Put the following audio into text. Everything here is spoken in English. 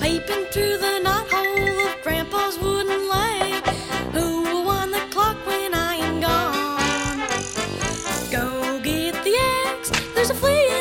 Peeping through the knothole of Grandpa's wooden leg. Who will wind the clock when I am gone? Go get the ax. There's a flea